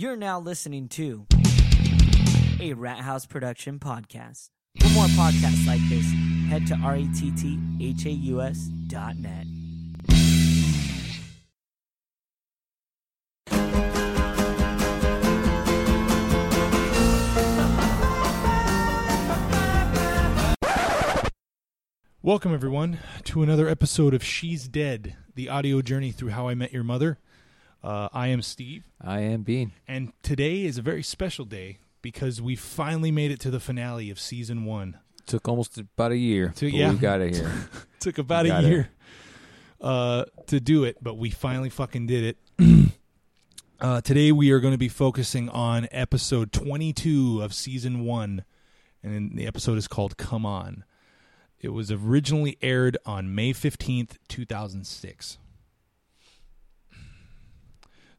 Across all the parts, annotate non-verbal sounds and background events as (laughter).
You're now listening to a Rat House production podcast. For more podcasts like this, head to rethaus dot net. Welcome, everyone, to another episode of She's Dead, the audio journey through How I Met Your Mother. Uh, I am Steve, I am Bean. and today is a very special day because we finally made it to the finale of season one. Took almost about a year. To- yeah. we got it here. (laughs) Took about a year uh, to do it, but we finally fucking did it. (clears throat) uh, today, we are going to be focusing on episode 22 of season one, and the episode is called Come On. It was originally aired on May 15th, 2006.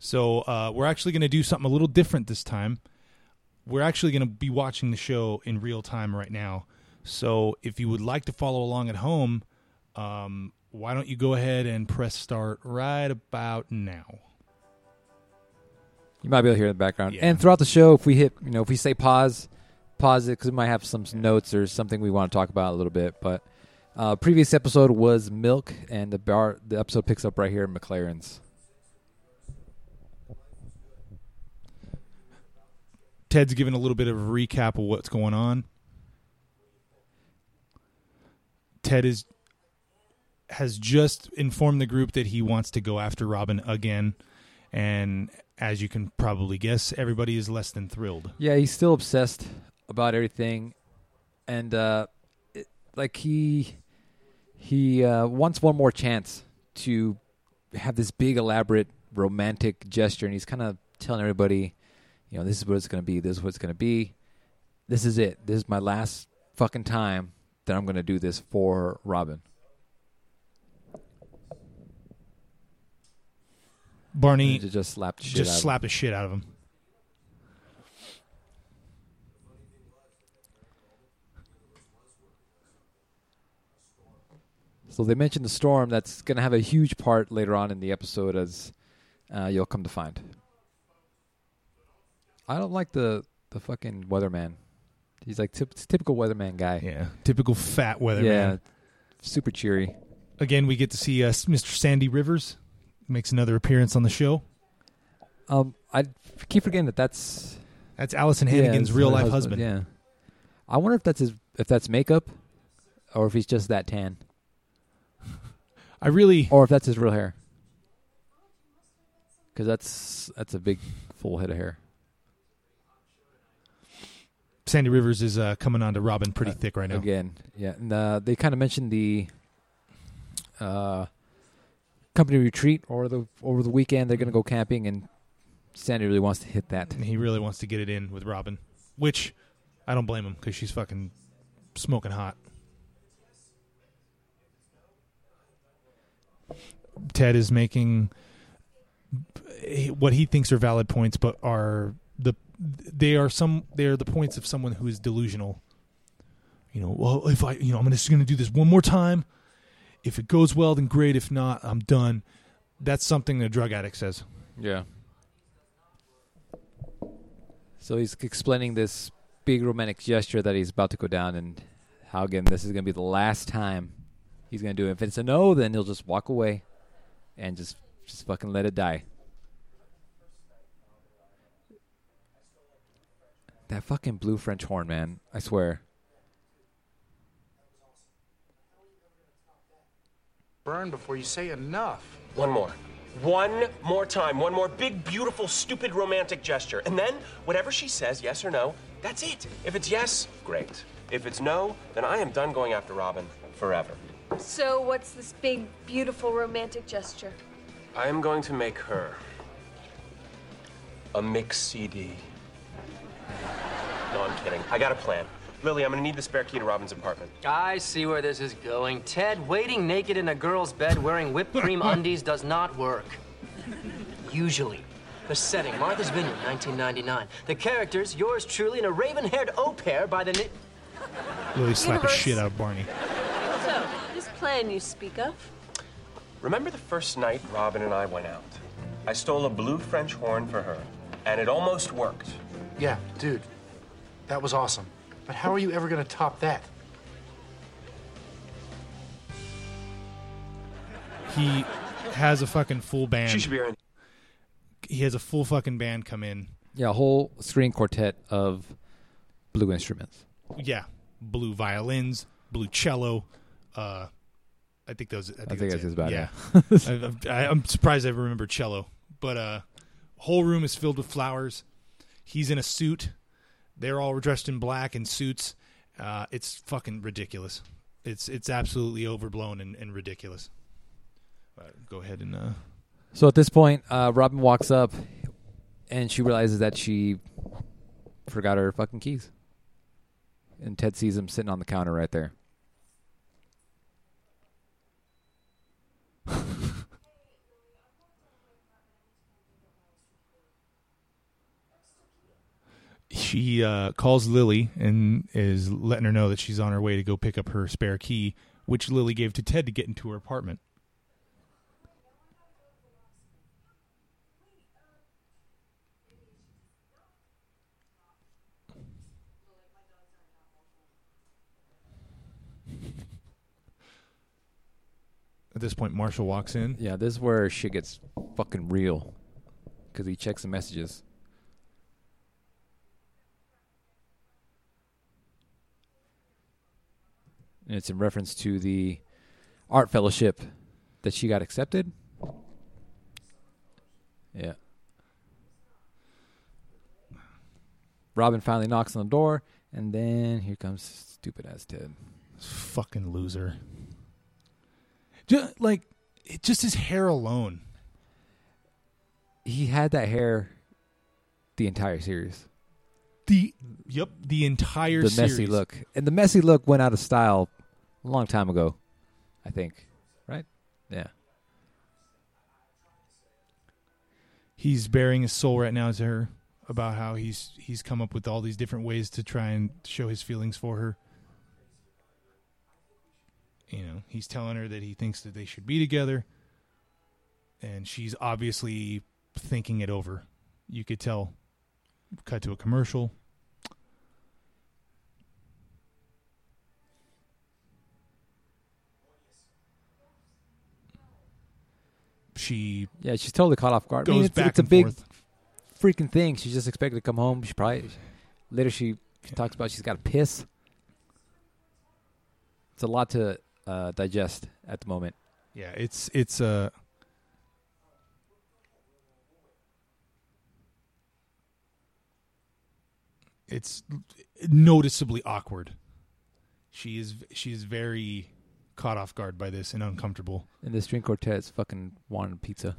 So, uh, we're actually going to do something a little different this time. We're actually going to be watching the show in real time right now. So, if you would like to follow along at home, um, why don't you go ahead and press start right about now? You might be able to hear in the background. Yeah. And throughout the show, if we hit, you know, if we say pause, pause it because we might have some notes or something we want to talk about a little bit. But uh, previous episode was milk, and the bar, the episode picks up right here in McLaren's. Ted's giving a little bit of a recap of what's going on. Ted is has just informed the group that he wants to go after Robin again, and as you can probably guess, everybody is less than thrilled. Yeah, he's still obsessed about everything, and uh, it, like he he uh, wants one more chance to have this big, elaborate, romantic gesture, and he's kind of telling everybody, you know, this is what it's going to be. This is what it's going to be. This is it. This is my last fucking time that I'm going to do this for Robin. Barney to just slap the shit out just of him. slap the shit out of him. So they mentioned the storm. That's going to have a huge part later on in the episode, as uh, you'll come to find. I don't like the the fucking weatherman. He's like typ- typical weatherman guy. Yeah, typical fat weatherman. yeah, super cheery. Again, we get to see uh, Mr. Sandy Rivers makes another appearance on the show. Um, I keep forgetting that that's That's Alyson Hannigan's his real life husband. Yeah, I wonder if that's his if that's makeup, or if he's just that tan, (laughs) I really, or if that's his real hair. Because that's that's a big full head of hair. Sandy Rivers is uh, coming on to Robin pretty Uh, thick right now. Again, yeah. And, uh, they kind of mentioned the uh, company retreat or the over the weekend they're going to go camping, and Sandy really wants to hit that. And he really wants to get it in with Robin, which I don't blame him because she's fucking smoking hot. Ted is making what he thinks are valid points, but are the they are some they are the points of someone who is delusional. You know, well, if I you know I'm just going to do this one more time. If it goes well, then great. If not, I'm done. That's something a drug addict says. Yeah. So he's explaining this big romantic gesture that he's about to go down, and how again this is going to be the last time he's going to do it. If it's a no, then he'll just walk away and just just fucking let it die. That fucking blue French horn, man! I swear. burn before you say enough. One more. One more time. One more big, beautiful, stupid, romantic gesture. And then, whatever she says, yes or no, that's it. If it's yes, great. If it's no, then I am done going after Robin forever. So, what's this big, beautiful, romantic gesture? I am going to make her a mix CD. No, I'm kidding. I got a plan. Lily, I'm gonna need the spare key to Robin's apartment. I see where this is going. Ted, waiting naked in a girl's bed wearing whipped cream undies does not work. Usually. The setting, Martha's Vineyard, 1999. The characters, yours truly, and a raven-haired au pair by the... Ni- Really slap the shit out of Barney. So, this plan you speak of? Remember the first night Robin and I went out? I stole a blue French horn for her, And it almost worked. Yeah, dude. That was awesome. But how are you ever gonna top that? He has a fucking full band. She should be our he has a full fucking band come in. Yeah, a whole string quartet of blue instruments. Yeah, blue violins, blue cello. Uh, I think those. I think, I think that's that's it. about yeah. (laughs) I, I, (laughs) I'm surprised I remember cello, but uh, whole room is filled with flowers. He's in a suit. They're all dressed in black and suits. Uh, it's fucking ridiculous. It's it's absolutely overblown and, and ridiculous. Uh, go ahead and uh, So at this point, uh, Robin walks up, and she realizes that she forgot her fucking keys. And Ted sees him sitting on the counter right there. (laughs) she uh, calls Lily and is letting her know that she's on her way to go pick up her spare key, which Lily gave to Ted to get into her apartment. At this point, Marshall walks in. Yeah, this is where shit gets fucking real. Because he checks the messages. And it's in reference to the art fellowship that she got accepted. Yeah. Robin finally knocks on the door, and then here comes stupid ass Ted. Fucking loser. Just, like, it, just his hair alone. He had that hair the entire series. The yep, the entire the series. messy look. And the messy look went out of style a long time ago, I think. Right? Yeah. He's baring his soul right now to her about how he's he's come up with all these different ways to try and show his feelings for her. You know, he's telling her that he thinks that they should be together, and she's obviously thinking it over. You could tell. Cut to a commercial. She Yeah, she's totally caught off guard. I mean, it's, back it's a big forth. freaking thing. She's just expected to come home. She probably later she, she talks about she's got to piss. It's a lot to uh, digest at the moment. Yeah, it's it's uh it's noticeably awkward. She is she is very caught off guard by this and uncomfortable. And the string quartet's fucking wanting pizza.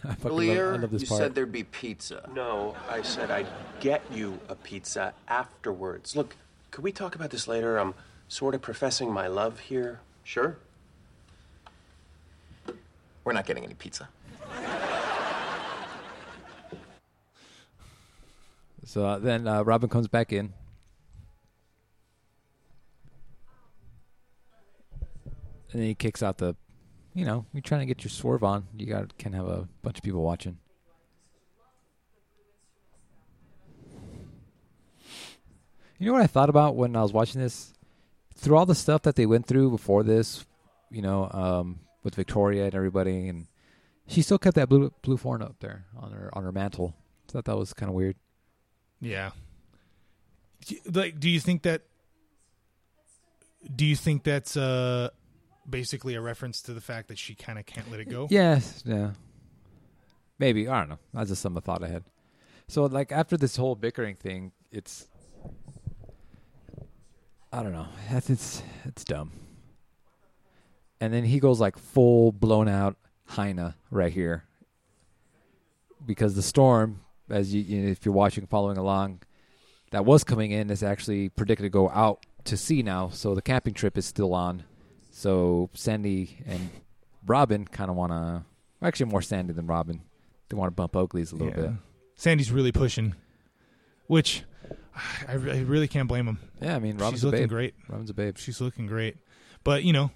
(laughs) I fucking love, I love this you part. said there'd be pizza. No, I said I'd get you a pizza afterwards. Look, could we talk about this later? I'm sort of professing my love here. Sure. We're not getting any pizza. So uh, then uh, Robin comes back in. And then he kicks out the, you know, you're trying to get your swerve on. You got can have a bunch of people watching. You know what I thought about when I was watching this? Through all the stuff that they went through before this, you know, um, with Victoria and everybody, and she still kept that blue blue phone up there on her on her mantle. I thought that was kind of weird. Yeah. Do you- Like do you think that do you think that's uh basically a reference to the fact that she kind of can't let it go? (laughs) Yes, yeah. Maybe I don't know. That's just some of thought I had. So like after this whole bickering thing, it's I don't know. That's it's it's dumb. And then he goes like full blown out Heine right here. Because the storm, as you, you know, if you're watching, following along, that was coming in is actually predicted to go out to sea now. So the camping trip is still on. So Sandy and Robin kind of want to, actually more Sandy than Robin. They want to bump Oakley's a little Yeah. bit. Sandy's really pushing, which I, I really can't blame him. Yeah, I mean, Robin's She's a looking babe. great. Robin's a babe. She's looking great. But you know,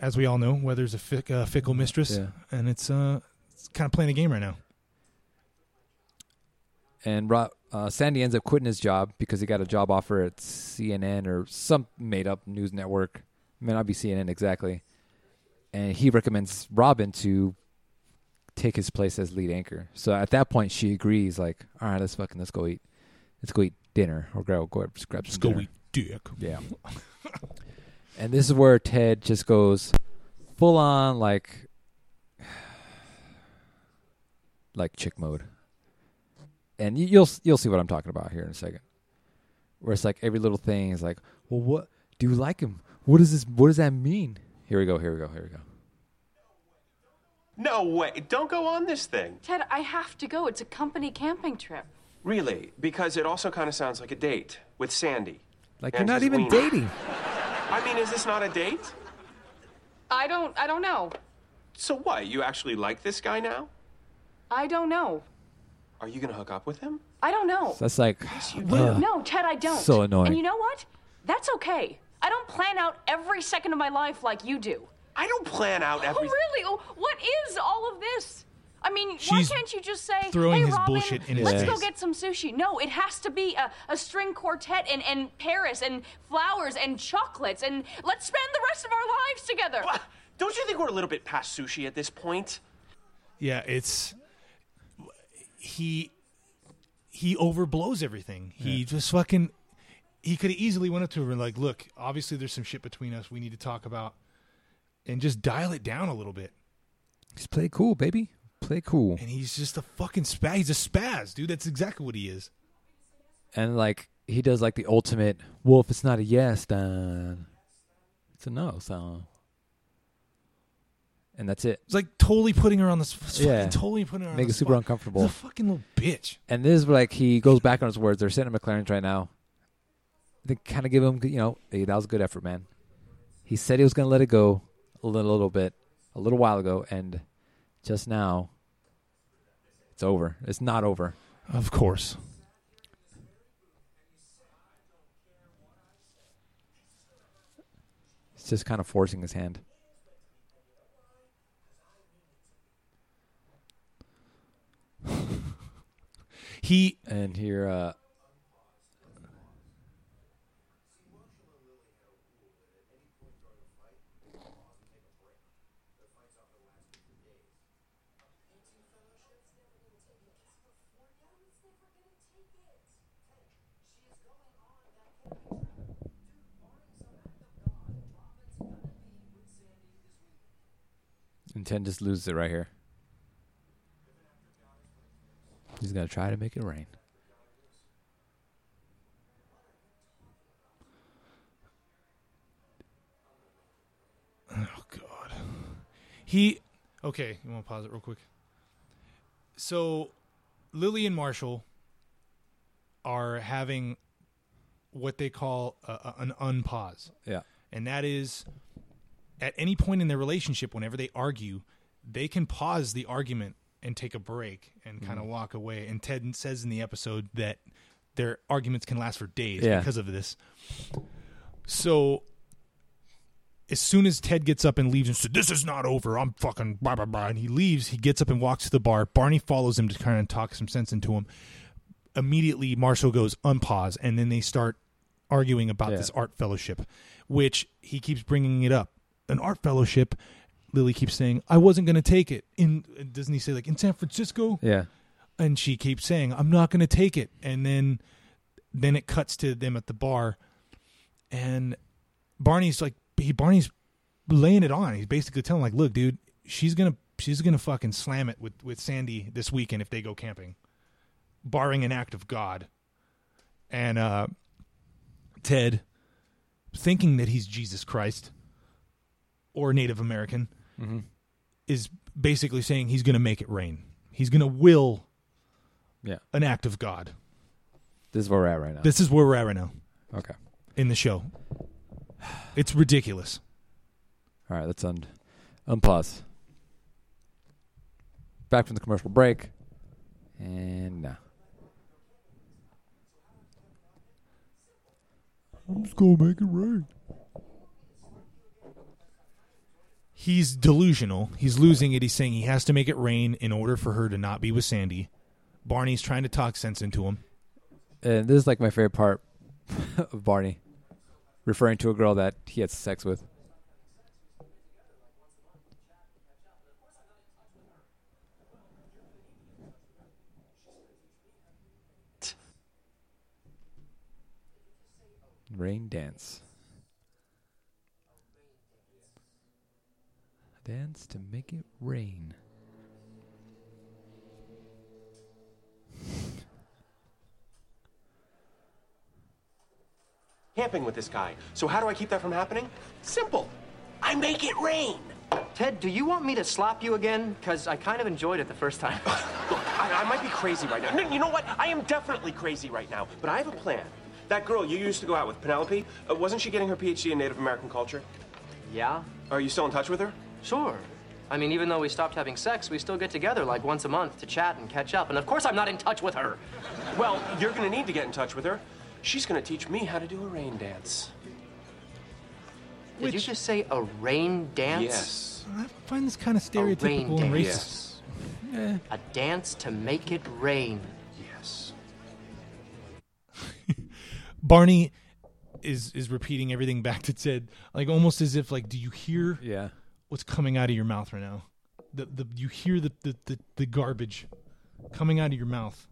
as we all know, weather's a fick, uh, fickle mistress, Yeah. and it's uh, it's kind of playing a game right now. and Rob, uh, Sandy ends up quitting his job because he got a job offer at CNN or some made up news network. May not be CNN exactly. And he recommends Robin to take his place as lead anchor. So at that point, she agrees, like, all right, let's fucking let's go eat, let's go eat dinner or grab go grab some Let's go eat dick. Yeah. (laughs) and this is where Ted just goes full on like (sighs) like chick mode. And you, you'll you'll see what I'm talking about here in a second. Where it's like every little thing is like, well, what do you like him? What does this? What does that mean? Here we go. Here we go. Here we go. No way. Don't go on this thing. Ted, I have to go. It's a company camping trip. Really? Because it also kind of sounds like a date with Sandy. Like And you're not even wiener. dating. (laughs) I mean, is this not a date? I don't I don't know. So what? You actually like this guy now? I don't know. Are you gonna hook up with him? I don't know. So that's like, ugh. Uh, no, Ted, I don't. So annoying. And you know what? That's okay. I don't plan out every second of my life like you do. I don't plan out every. Oh, really? Oh, what is all of this? I mean, She's why can't you just say, throwing "Hey, his Robin, bullshit in his let's go face. get some sushi"? No, it has to be a, a string quartet and, and Paris and flowers and chocolates and let's spend the rest of our lives together. What? Don't you think we're a little bit past sushi at this point? Yeah, it's he he overblows everything. He just fucking he could have easily went up to her and like, look, obviously there's some shit between us we need to talk about, and just dial it down a little bit. just play cool, baby. Play cool. And he's just a fucking spaz. He's a spaz, dude. That's exactly what he is. And like he does like the ultimate. Well, if it's not a yes, then it's a no. So, and that's it. It's like totally putting her on the s- Yeah. fucking totally putting her on Make it super spot. uncomfortable. He's a fucking little bitch. And this is where, like he goes back on his words. They're sitting at McLaren's right now. They kind of give him, you know, hey, that was a good effort, man. He said he was going to let it go a little, little bit, a little while ago, and just now, it's over. It's not over. Of course. It's just kind of forcing his hand. (laughs) He And here, uh, Ted just loses it right here. He's gonna try to make it rain. Oh God. He okay. You want to pause it real quick? So, Lily and Marshall are having what they call a, a- an unpause, Yeah. and that is at any point in their relationship, whenever they argue, they can pause the argument and take a break and kind of mm-hmm. walk away. And Ted says in the episode that their arguments can last for days Yeah. because of this. So as soon as Ted gets up and leaves and says, This is not over, I'm fucking blah blah blah and he leaves, he gets up and walks to the bar. Barney follows him to kind of talk some sense into him. Immediately Marshall goes unpause and then they start arguing about Yeah. this art fellowship, which he keeps bringing it up. An art fellowship, Lily keeps saying, I wasn't going to take it. In doesn't he say like in San Francisco? Yeah. and she keeps saying i'm not going to take it and then then it cuts to them at the bar and barney's like he barney's laying it on he's basically telling like look dude she's going to she's to fucking slam it with with sandy this weekend if they go camping barring an act of god and uh ted thinking that he's jesus christ or native american Mm-hmm. is basically saying he's going to make it rain he's going to will Yeah. an act of God. This is where we're at right now. This is where we're at right now okay. in the show. It's ridiculous. All right. Let's un unpause. Back from the commercial break, and now I'm just gonna make it rain. He's delusional. He's losing it. He's saying he has to make it rain in order for her to not be with Sandy. Barney's trying to talk sense into him. And this is like my favorite part (laughs) of Barney, referring to a girl that he had sex with. Rain dance. Dance to make it rain. Camping with this guy. So how do I keep that from happening? Simple. I make it rain. Ted, do you want me to slap you again? Because I kind of enjoyed it the first time. (laughs) Look, I, I might be crazy right now. No, you know what? I am definitely crazy right now. But I have a plan. That girl you used to go out with, Penelope, uh, wasn't she getting her PhD in Native American culture? yeah? Are you still in touch with her? Sure. I mean, even though we stopped having sex, we still get together like once a month to chat and catch up. And of course, I'm not in touch with her. Well, you're gonna need to get in touch with her. She's gonna teach me how to do a rain dance. Did you just say a rain dance? Yes. I find this kind of A rain stereotypical and dance. racist. A dance to make it rain. Yes. (laughs) Barney is is repeating everything back to Ted, like almost as if like, do you hear Yeah. What's coming out of your mouth right now? The the you hear the the the, the garbage coming out of your mouth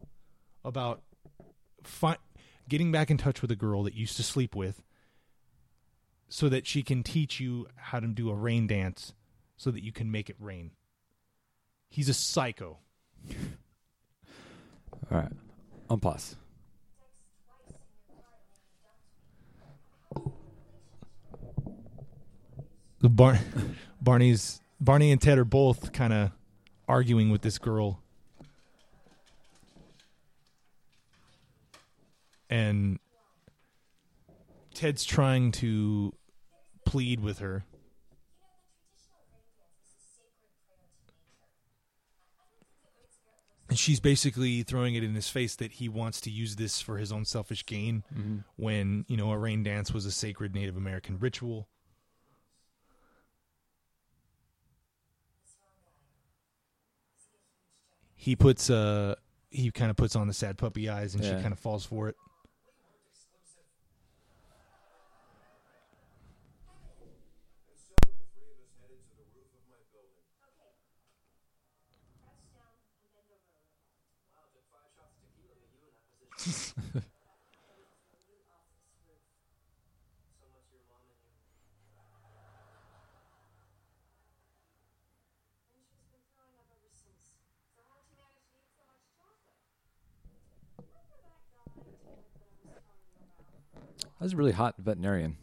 about fi- getting back in touch with a girl that you used to sleep with, so that she can teach you how to do a rain dance, so that you can make it rain. He's a psycho. All right. On pause. The Bar- Barney's Barney and Ted are both kind of arguing with this girl, and Ted's trying to plead with her. And she's basically throwing it in his face that he wants to use this for his own selfish gain mm-hmm. when, you know, a rain dance was a sacred Native American ritual. He puts uh he kind of puts on the sad puppy eyes and Yeah. she kind of falls for it (laughs) (laughs) was a really hot veterinarian.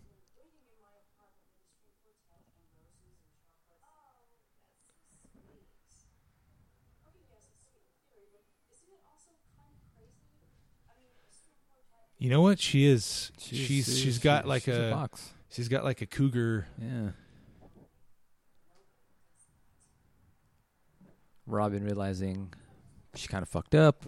you know what she is she's she's, she's- got she- like she's a a, she's got like a cougar Yeah. Robin realizing she kind of fucked up.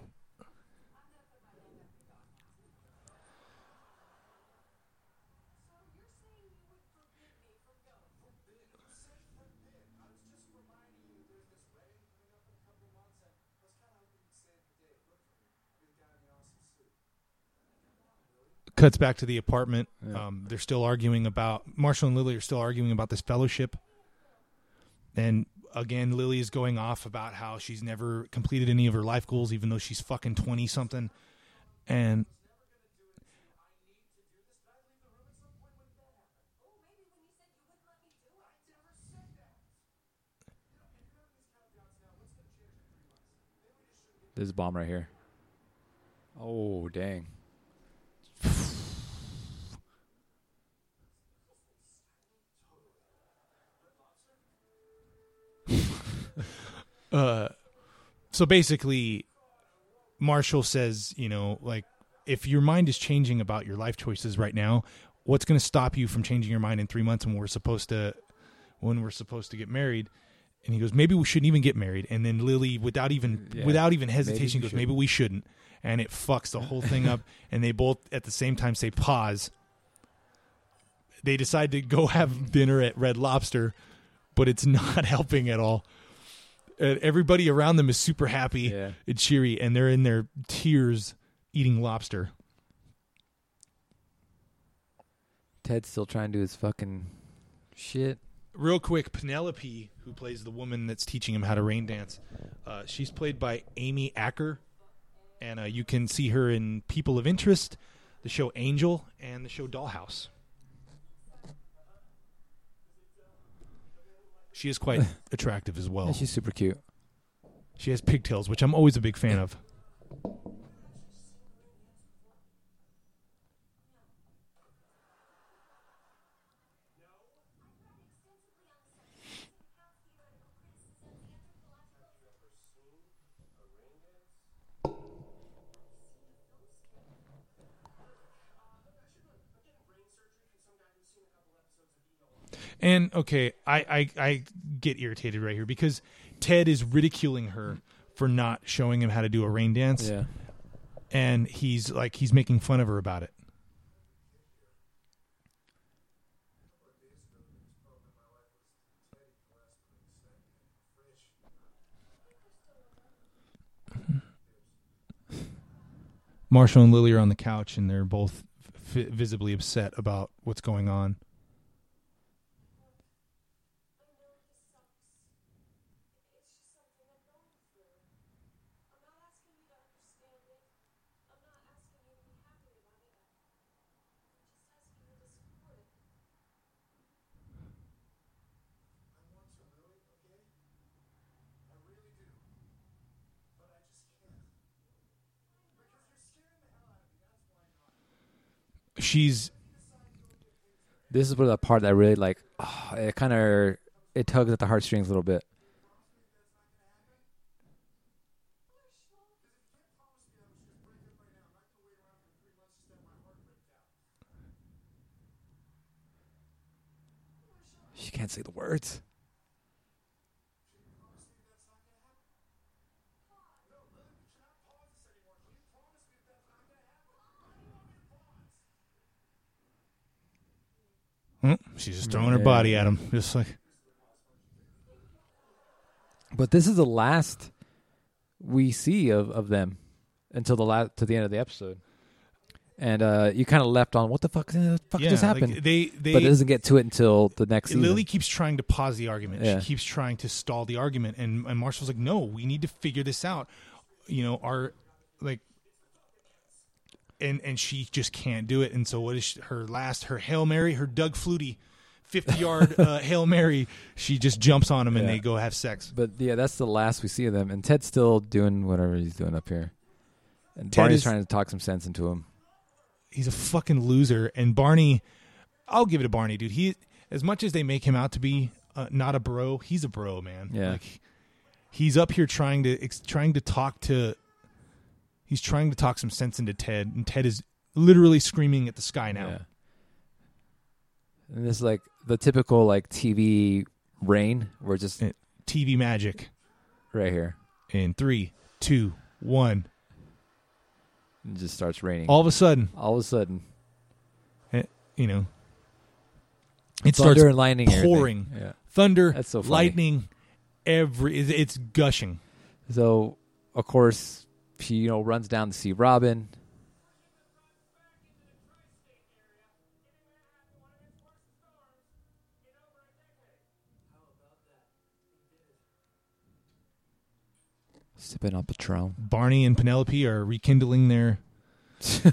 Cuts back to the apartment Yeah. um they're still arguing about marshall and lily are still arguing about this fellowship and again lily is going off about how she's never completed any of her life goals even though she's fucking 20 something and a bomb right here. Oh, dang. (laughs) uh so basically marshall says you know like if your mind is changing about your life choices right now what's going to stop you from changing your mind in three months when we're supposed to when we're supposed to get married? And he goes maybe we shouldn't even get married. And then lily without even Yeah, without even hesitation we goes maybe we shouldn't. And it fucks the whole thing up. (laughs) And they both at the same time say pause. They decide to go have dinner at Red Lobster, but it's not (laughs) helping at all. And everybody around them is super happy Yeah. and cheery, and they're in their tears eating lobster. Ted's still trying to do his fucking shit. Real quick, Penelope, who plays the woman that's teaching him how to rain dance, uh, she's played by Amy Acker, and uh, you can see her in People of Interest, the show Angel, and the show Dollhouse. She is quite (laughs) attractive as well. Yeah, she's super cute. She has pigtails, which I'm always a big fan of. And okay, I, I I get irritated right here because Ted is ridiculing her for not showing him how to do a rain dance. Yeah. And he's like he's making fun of her about it. Marshall and Lily are on the couch and they're both f- visibly upset about what's going on. She's This is where the part that I really like. Oh, it kind of it tugs at the heartstrings a little bit. She can't say the words. Mm, she's just throwing her Yeah. body at him, just like But this is the last we see of, of them until the last to the end of the episode. And uh, you kind of left on what the fuck, the fuck Yeah, just like, happened. they- they- but it doesn't get to it until the next season. Lily keeps trying to pause the argument. Yeah. She keeps trying to stall the argument, and, and Marshall's like, "No, we need to figure this out." You know, our like, and and she just can't do it. And so, what is she, her last? Her hail mary, her Doug Flutie, fifty yard uh, (laughs) hail mary. She just jumps on him, and Yeah. they go have sex. But yeah, that's the last we see of them. And Ted's still doing whatever he's doing up here. And Ted Barney's is- trying to talk some sense into him. he's a fucking loser. And Barney, I'll give it to Barney, dude. He as much as they make him out to be uh, not a bro, he's a bro, man. Yeah. like he's up here trying to ex- trying to talk to. He's trying to talk some sense into Ted, and Ted is literally screaming at the sky now. Yeah. And this is like the typical like TV rain. We're just TV magic right here. In three, two, one. It just starts raining. All of a sudden, all of a sudden, eh, you know, it Thunder starts and lightning and everything. pouring. Yeah. Thunder, That's so funny. lightning, every it's, it's gushing. So of course she you know runs down to see Robin. Sipping on Patron. Barney and Penelope are rekindling their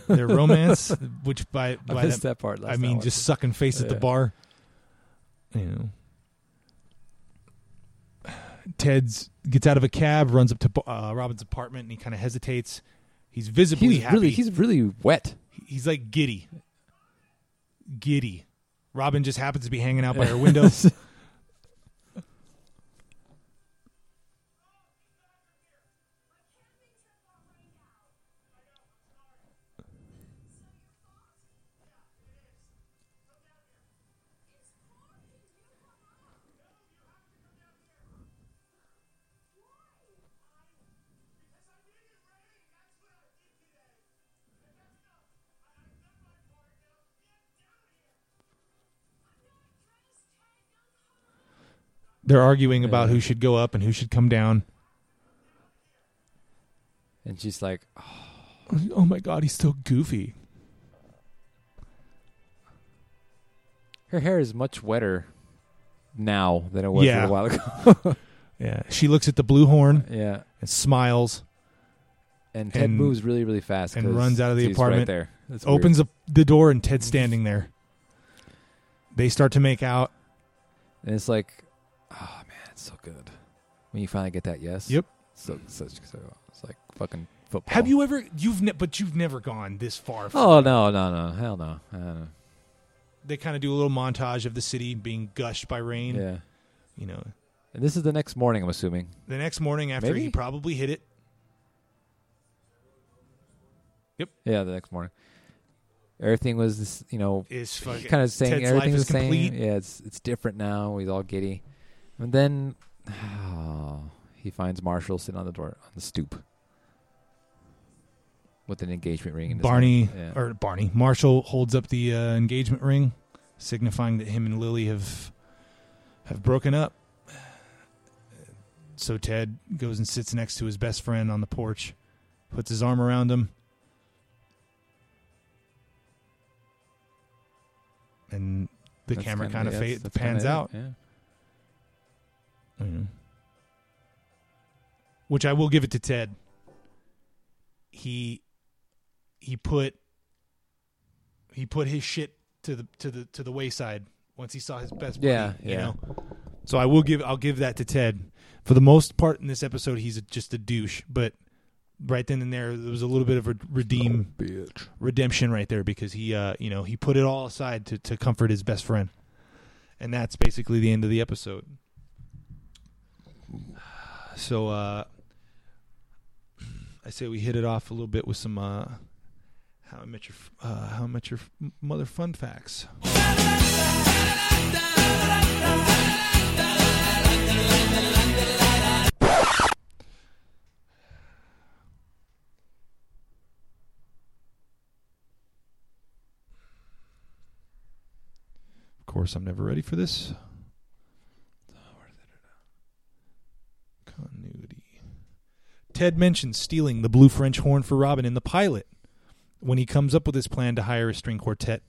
their (laughs) romance, which by I by missed that part I mean, just sucking face at the bar. You know, Ted's gets out of a cab, runs up to uh, Robin's apartment, and he kind of hesitates. He's visibly He's happy. really he's really wet. He's like giddy, giddy. Robin just happens to be hanging out by her (laughs) windows. They're arguing about who should go up and who should come down. And she's like, oh. oh my god, he's so goofy. her hair is much wetter now than it was Yeah. a while ago. (laughs) Yeah. She looks at the blue horn (laughs) yeah. and smiles, And Ted And- moves really, really fast and 'cause runs out of the he's apartment. Right there, That's weird. opens up the door, and Ted's standing there. They start to make out. and it's like, oh man, it's so good when you finally get that yes. Yep. So such so it's like fucking football. Have you ever? You've ne- but you've never gone this far. Oh no, no, no, hell no. I don't know. They kind of do a little montage of the city being gushed by rain. Yeah. You know, And this is the next morning, I'm assuming. the next morning after he probably hit it. Yep. Yeah, the next morning. Everything was, this, you know, Is kind of saying Ted's life is the same. Yeah, it's it's different now. He's all giddy, and then (sighs) he finds Marshall sitting on the door on the stoop with an engagement ring in his Barney hand. Yeah. or Barney Marshall holds up the uh, engagement ring, signifying that him and Lily have have broken up. So Ted goes and sits next to his best friend on the porch, puts his arm around him, and the That's camera kind of fades, pans it, out. Yeah. Mhm. Which I will give it to Ted. He he put he put his shit to the to the to the wayside once he saw his best buddy, Yeah, you yeah. know. So I will give I'll give that to Ted. For the most part in this episode he's a, just a douche, but right then and there there was a little bit of a redeem redemption right there because he uh you know he put it all aside to to comfort his best friend. And that's basically the end of the episode. So uh I say we hit it off a little bit with some uh how I met your uh, how I met your mother fun facts. Of course, I'm never ready for this. Ted mentions stealing the blue French horn for Robin in the pilot when he comes up with his plan to hire a string quartet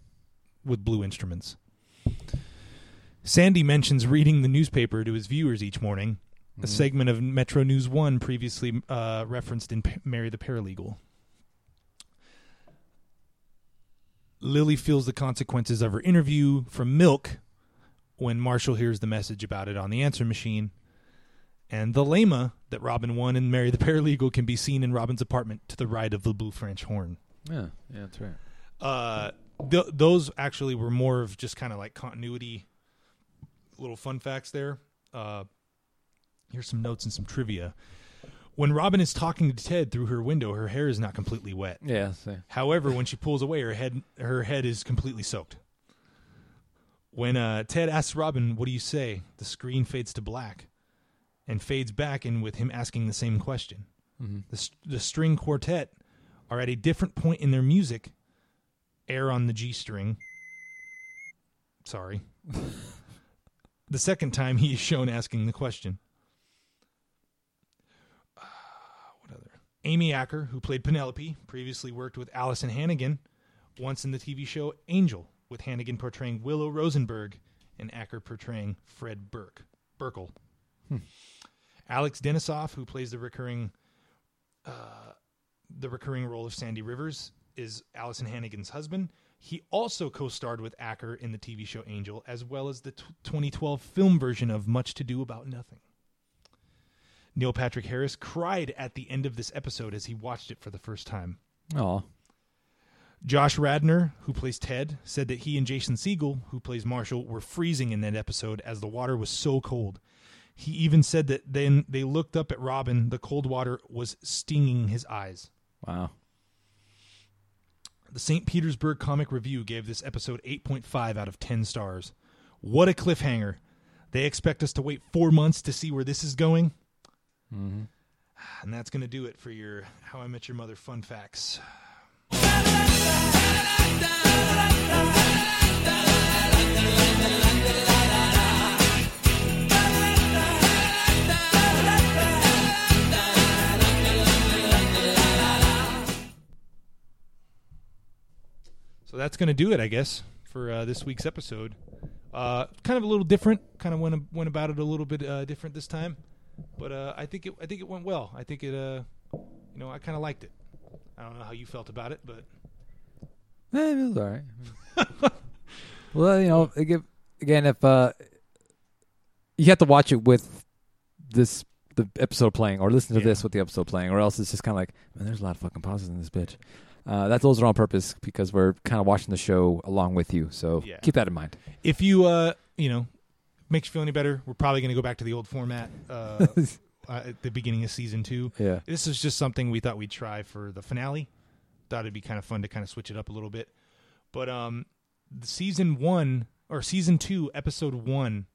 with blue instruments. Sandy mentions reading the newspaper to his viewers each morning, a segment of Metro News 1 previously uh, referenced in P- Mary the Paralegal. Lily feels the consequences of her interview from Milk when Marshall hears the message about it on the answer machine. And the llama that Robin won in Mary the Paralegal can be seen in Robin's apartment to the right of the blue French horn. Yeah, yeah, that's right. Uh, th- those actually were more of just kind of like continuity, little fun facts there. Uh, here's some notes and some trivia. When Robin is talking to Ted through her window, her hair is not completely wet. Yeah, see. However, when she pulls away, her head her head is completely soaked. When uh, Ted asks Robin, "What do you say?" the screen fades to black, and fades back in with him asking the same question. Mhm. The the string quartet are at a different point in their music. Air on the G string. Sorry. (laughs) the second time he is shown asking the question. Uh, what other? Amy Acker, who played Penelope, previously worked with Alyson Hannigan, once in the TV show Angel, with Hannigan portraying Willow Rosenberg and Acker portraying Fred Burke. Burkle. Alex Denisof, who plays the recurring uh, the recurring role of Sandy Rivers, is Alyson Hannigan's husband. He also co-starred with Acker in the TV show Angel, as well as the t- 2012 film version of Much to Do About Nothing. Neil Patrick Harris cried at the end of this episode as he watched it for the first time. Aw. Josh Radnor, who plays Ted, said that he and Jason Segel, who plays Marshall, were freezing in that episode as the water was so cold. He even said that then they looked up at Robin, the cold water was stinging his eyes. Wow. The St. Petersburg Comic Review gave this episode 8.5 out of 10 stars. What a cliffhanger. They expect us to wait four months to see where this is going. Mm-hmm. And that's going to do it for your How I Met Your Mother fun facts. That's going to do it, I guess, for uh, this week's episode. Uh, kind of a little different. Kind of went went about it a little bit uh, different this time, but uh, I think it I think it went well. I think it uh, you know I kind of liked it. I don't know how you felt about it, but Eh, it was all right. (laughs) well, you know, again, if uh, you have to watch it with this the episode playing, or listen to Yeah. this with the episode playing, or else it's just kind of like, man, there's a lot of fucking pauses in this bitch. Uh, that those are on purpose because we're kind of watching the show along with you. So Yeah. keep that in mind. if you uh you know makes you feel any better, we're probably going to go back to the old format uh, (laughs) uh, at the beginning of season two. Yeah. This is just something we thought we'd try for the finale. Thought it'd be kind of fun to kind of switch it up a little bit. But um, the season one or season two, episode one,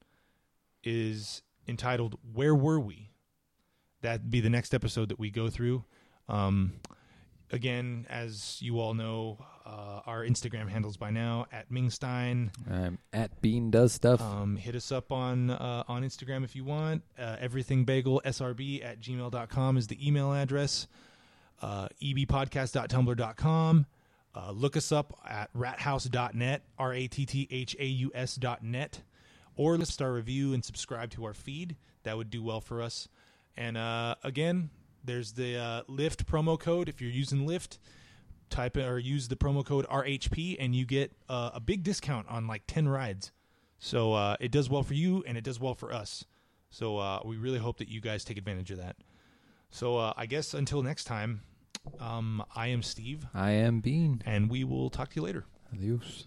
is entitled "Where Were We." That'd be the next episode that we go through. Um, again, as you all know, uh, our Instagram handles by now at Mingstein. Um, at Bean does stuff. Um, hit us up on uh, on Instagram if you want. Uh, everythingbagel srb at gmail.com is the email address. Uh, ebpodcast.tumblr.com. Uh, look us up at ratthaus.net, R A T T H A U S dot net, or list our review and subscribe to our feed. That would do well for us. And uh, again, there's the uh, Lyft promo code. If you're using Lyft, type or use the promo code RHP and you get uh, a big discount on like 10 rides. So uh, it does well for you and it does well for us. So uh, we really hope that you guys take advantage of that. So uh, I guess until next time, um, I am Steve I am Bean. and we will talk to you later. Adios.